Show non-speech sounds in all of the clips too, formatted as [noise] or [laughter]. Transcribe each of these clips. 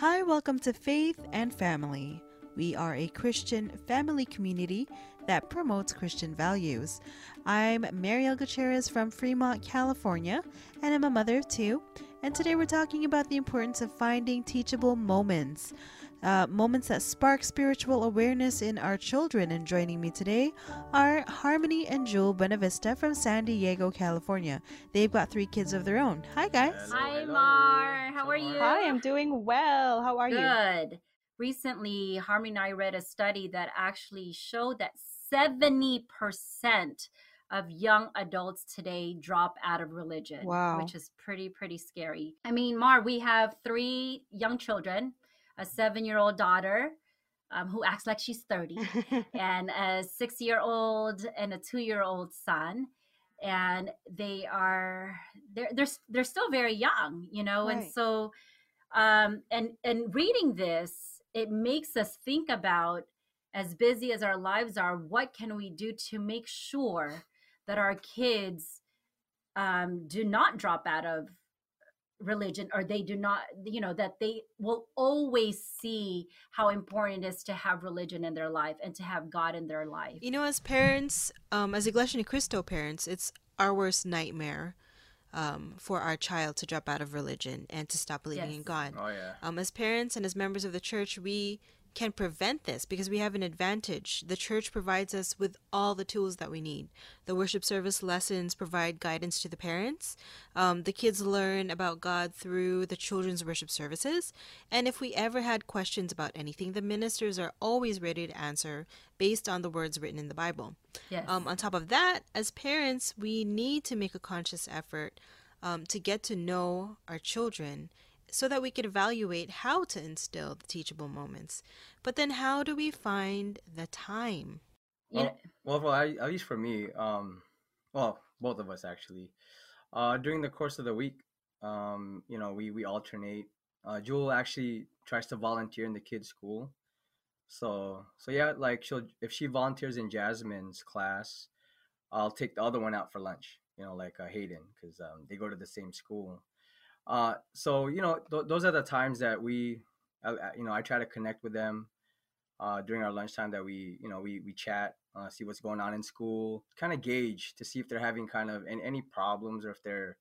Hi, welcome to Faith and Family. We are a Christian family community that promotes Christian values. I'm Mariel Gutierrez from Fremont, California, and I'm a mother of two. And today we're talking about the importance of finding teachable moments. Uh, moments that spark spiritual awareness in our children. And joining me today are Harmony and Jewel Buenavista from San Diego, California. They've got three kids of their own. Hi, guys. Hello, Hi, hello. Mar. How are you? Hi, I'm doing well. How are you? Good. Recently, Harmony and I read a study that actually showed that 70% of young adults today drop out of religion, Wow. which is pretty, pretty scary. I mean, Mar, we have three young children, a seven year old daughter um, who acts like she's 30, [laughs] and a six year old and a two year old son. And they are they're they're they're still very young, you know, and so um and and reading this it makes us think about as busy as our lives are what can we do to make sure that our kids um do not drop out of religion or they do not you know that they will always see how important it is to have religion in their life and to have god in their life You know, as parents, um, as Iglesia Ni Cristo parents, it's our worst nightmare um, for our child to drop out of religion and to stop believing in God. Oh yeah. Um, as parents and as members of the church, we can prevent this because we have an advantage. The church provides us with all the tools that we need. The worship service lessons provide guidance to the parents. Um, the kids learn about God through the children's worship services. And if we ever had questions about anything, the ministers are always ready to answer based on the words written in the Bible. yes Um, on top of that, as parents, we need to make a conscious effort um, to get to know our children so that we could evaluate how to instill the teachable moments. But then, how do we find the time? You know- Well, well, I, at least for me, um, well, both of us actually, uh, during the course of the week, um, you know, we we alternate. Uh, Jewel actually tries to volunteer in the kids' school, so so yeah, like she'll if she volunteers in Jasmine's class, I'll take the other one out for lunch. You know, like uh, Hayden, because um, they go to the same school. Uh, so you know, th- those are the times that we, uh, uh, you know, I try to connect with them uh, during our lunchtime that we you know we we chat uh, see what's going on in school kind of gauge to see if they're having kind of any, any problems or if they're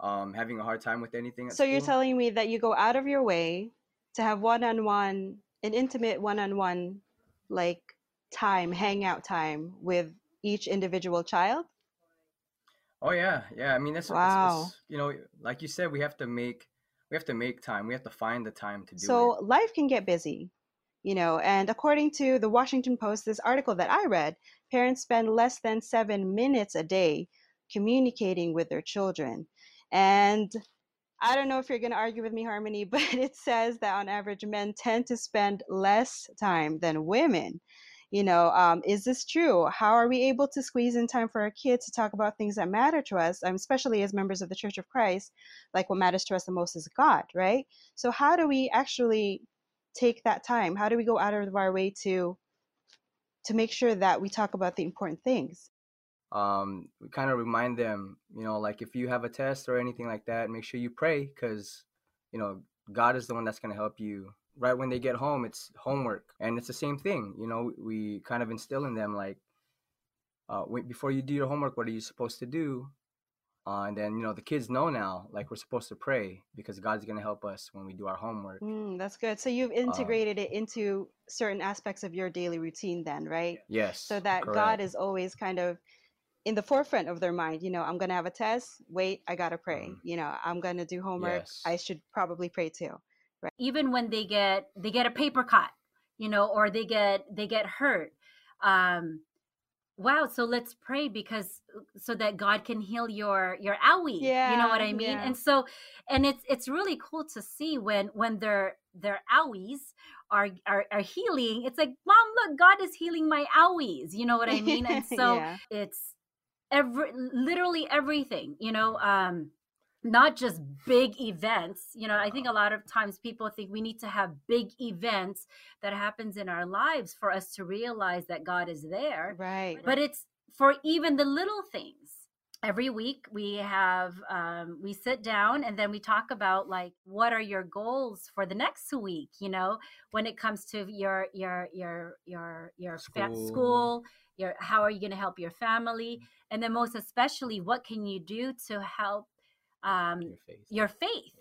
um, having a hard time with anything at so you're school. telling me that you go out of your way to have one-on-one, an intimate one-on-one, like time, hangout time with each individual child? Oh yeah yeah i mean that's it's- it's, you know like you said we have to make we have to make time we have to find the time to do So it life can get busy, you know, and according to the Washington Post, this article that I read, parents spend less than seven minutes a day communicating with their children. And I don't know if you're going to argue with me, Harmony, [laughs] but it says that on average, men tend to spend less time than women. You know, um, is this true? How are we able to squeeze in time for our kids to talk about things that matter to us, um, especially as members of the Church of Christ? Like what matters to us the most is God, right? So how do we actually take that time? How do we go out of our way to to make sure that we talk about the important things? um, we kind of remind them you know like if you have a test or anything like that make sure you pray because you know god is the one that's going to help you right when they get home it's homework and it's the same thing you know we kind of instill in them like uh, wait, before you do your homework what are you supposed to do uh, and then you know the kids know now like we're supposed to pray because god's going to help us when we do our homework Mm, that's good. So you've integrated it into certain aspects of your daily routine, then, right? yes So that God is always kind of in the forefront of their mind. You know, I'm gonna have a test. Wait, I gotta pray. Mhm. You know, I'm gonna do homework. Yes. I should probably pray too. Even when they get they get a paper cut you know or they get they get hurt um wow so let's pray because so that god can heal your your owie you know what i mean yeah. and so and it's it's really cool to see when when their their owies are, are are healing it's like mom look god is healing my owies you know what i mean [laughs] and so Yeah. it's every literally everything you know um not just big events you know i think a lot of times people think we need to have big events that happens in our lives for us to realize that god is there. Right. but it's for even the little things. Every week we have um, we sit down and then we talk about like what are your goals for the next week you know when it comes to your your your your your school, fa- school. your how are you going to help your family? And then most especially what can you do to help um, your faith, your faith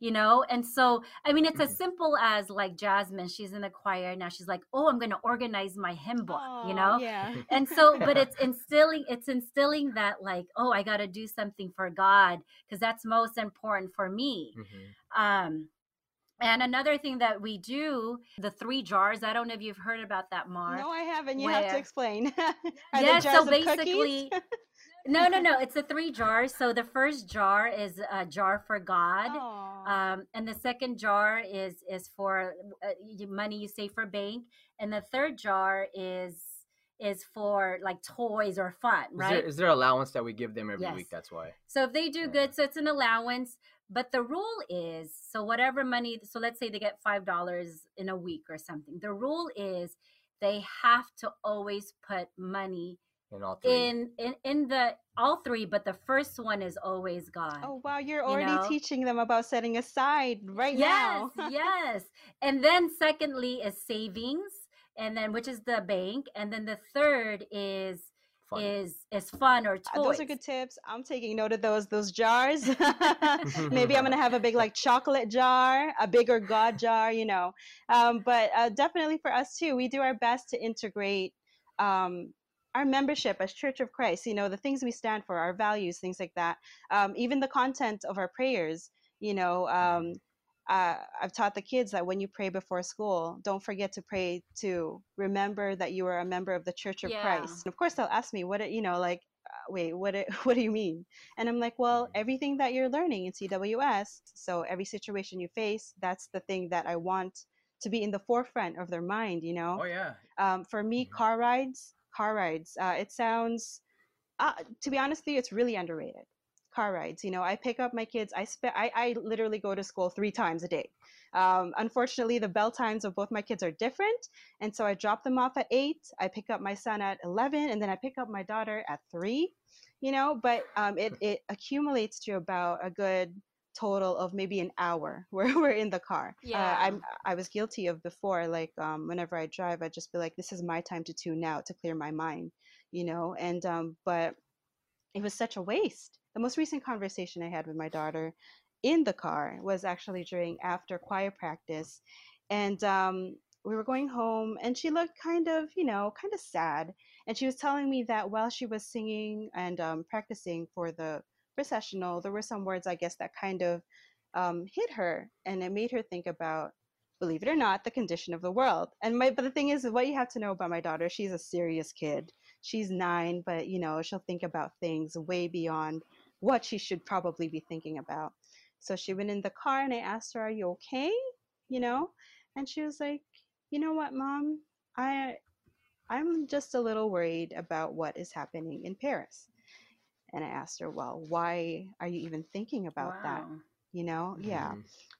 you know and so i mean it's as mm-hmm. simple as like jasmine she's in the choir now she's like oh i'm going to organize my hymn book oh, you know yeah [laughs] and so but it's instilling it's instilling that like oh i got to do something for god because that's most important for me mm-hmm. um and another thing that we do, the three jars. I don't know if you've heard about that, Mark. No, I haven't. You where, have to explain. [laughs] yes, so basically, [laughs] no, no, [laughs] no. It's the three jars. So the first jar is a jar for God, um, and the second jar is is for uh, money you save for bank, and the third jar is is for like toys or fun, right? Is there, is there allowance that we give them every yes. week? That's why. So if they do good, so it's an allowance. But the rule is so whatever money. So let's say they get five dollars in a week or something. The rule is they have to always put money in all three. In, in in the all three, but the first one is always God. Oh wow, you're already you know? teaching them about setting aside right yes, now. yes. [laughs] yes. And then secondly is savings, and then which is the bank, and then the third is Fun. is is fun or toys. Uh, those are good tips. I'm taking note of those those jars. [laughs] Maybe I'm gonna [laughs] have a big like chocolate jar, a bigger God jar, you know. Um, but uh, definitely for us too, we do our best to integrate um, our membership as Church of Christ, you know, the things we stand for, our values, things like that, um, even the content of our prayers, you know. Um, uh, I've taught the kids that when you pray before school, don't forget to pray to remember that you are a member of the Church of yeah. Christ. And of course, they'll ask me, what, you know, like, uh, wait, what, [laughs] what do you mean? And I'm like, well, everything that you're learning in CWS, so every situation you face, that's the thing that I want to be in the forefront of their mind, you know? Oh, yeah. Um, for me, mm-hmm. car rides, car rides. Uh, it sounds, uh, to be honest with you, it's really underrated. Car rides. You know, I pick up my kids. I spend. I, I literally go to school three times a day. Um, unfortunately, the bell times of both my kids are different, and so I drop them off at eight. I pick up my son at eleven, and then I pick up my daughter at three. You know, but um, it it accumulates to about a good total of maybe an hour [laughs] where we're in the car. Yeah. Uh, I'm I was guilty of before, like um, whenever I drive, I just be like, this is my time to tune out to clear my mind, you know. And um, but it was such a waste. The most recent conversation I had with my daughter in the car was actually during after choir practice, and um, we were going home, and she looked kind of, you know, kind of sad. And she was telling me that while she was singing and um, practicing for the processional, there were some words, I guess, that kind of um, hit her and it made her think about, believe it or not, the condition of the world. And my, but the thing is, what you have to know about my daughter, she's a serious kid. She's nine, but you know, she'll think about things way beyond what she should probably be thinking about. So she went in the car and I asked her, Are you okay? You know? And she was like, You know what, mom? I I'm just a little worried about what is happening in Paris. And I asked her, well, why are you even thinking about wow. that? You know, mm-hmm. yeah.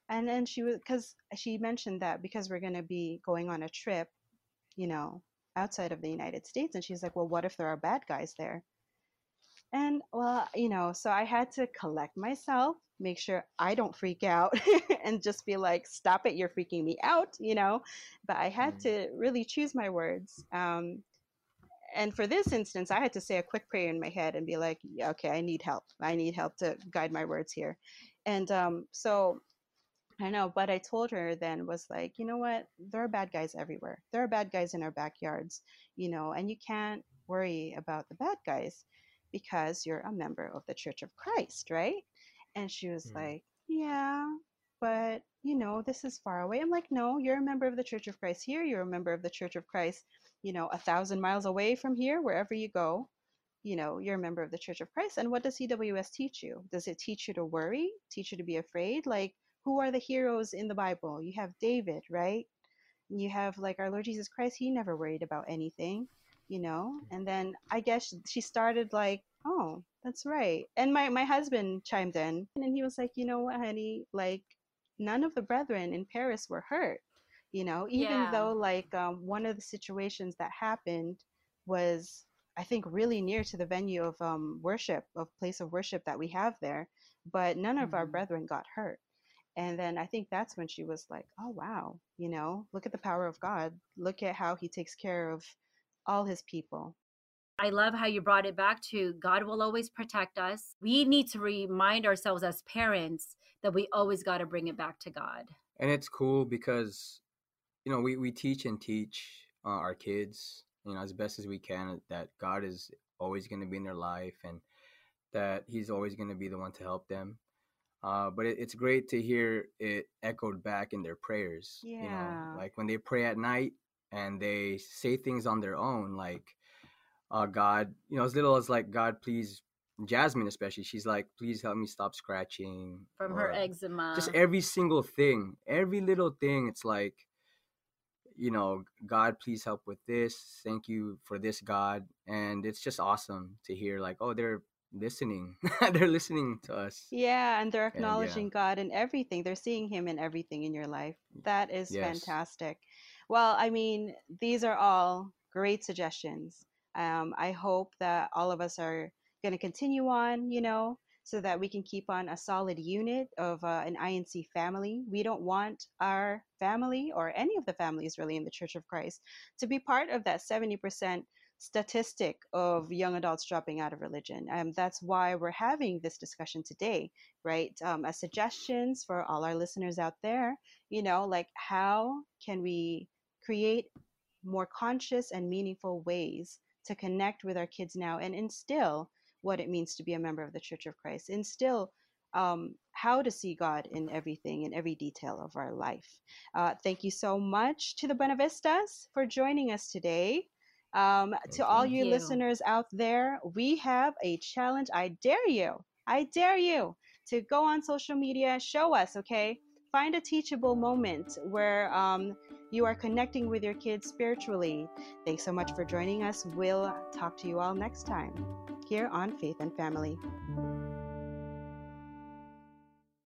And then she was, because she mentioned that because we're going to be going on a trip, you know, outside of the United States. And she's like, well, what if there are bad guys there? And well, you know, so I had to collect myself, make sure I don't freak out [laughs] and just be like, stop it, you're freaking me out, you know. But I had mm. to really choose my words. Um, and for this instance, I had to say a quick prayer in my head and be like, yeah, okay, I need help. I need help to guide my words here. And um, so I know, but I told her then was like, you know what? There are bad guys everywhere. There are bad guys in our backyards, you know, and you can't worry about the bad guys because you're a member of the Church of Christ, right? And she was mm. like, yeah, but you know, this is far away. I'm like, no, you're a member of the Church of Christ here. You're a member of the Church of Christ you know, a thousand miles away from here, wherever you go, you know, you're a member of the Church of Christ. And what does CWS teach you? Does it teach you to worry? Teach you to be afraid? Like, who are the heroes in the Bible? You have David, right? You have like our Lord Jesus Christ, he never worried about anything, you know? And then I guess she started like, oh, that's right. And my, my husband chimed in and he was like, you know what, honey? Like, none of the brethren in Paris were hurt you know even yeah. though like um, one of the situations that happened was I think, really near to the venue of um, worship, of place of worship that we have there. But none of our Mhm. brethren got hurt. And then I think that's when she was like, oh, wow, you know, look at the power of God. Look at how he takes care of all his people. I love how you brought it back to God will always protect us. We need to remind ourselves as parents that we always got to bring it back to God. and it's cool because you know we, we teach and teach uh, our kids you know as best as we can that god is always going to be in their life and that he's always going to be the one to help them uh, but it, it's great to hear it echoed back in their prayers you Yeah. know like when they pray at night and they say things on their own like uh, god you know as little as like god please jasmine especially she's like please help me stop scratching From her or- eczema. just every single thing every little thing it's like you know god please help with this thank you for this god and it's just awesome to hear like oh they're listening [laughs] they're listening to us Yeah, and they're yeah. acknowledging God in everything. They're seeing Him in everything in your life. That is Yes. fantastic. Well, I mean, these are all great suggestions. Um, I hope that all of us are going to continue on, you know, so that we can keep on a solid unit of uh, an INC family. We don't want our family or any of the families really in the Church of Christ to be part of that 70% statistic of young adults dropping out of religion. Um, that's why we're having this discussion today, right? Um, as suggestions for all our listeners out there, you know, like how can we create more conscious and meaningful ways to connect with our kids now and instill what it means to be a member of the Church of Christ, instill um, how to see God in everything, in every detail of our life. Uh, thank you so much to the Buenavistas for joining us today. Um, Thank to all you you. listeners out there, we have a challenge. I dare you, I dare you to go on social media, show us, okay? Find a teachable moment where um, you are connecting with your kids spiritually. Thanks so much for joining us. We'll talk to you all next time here on Faith and Family.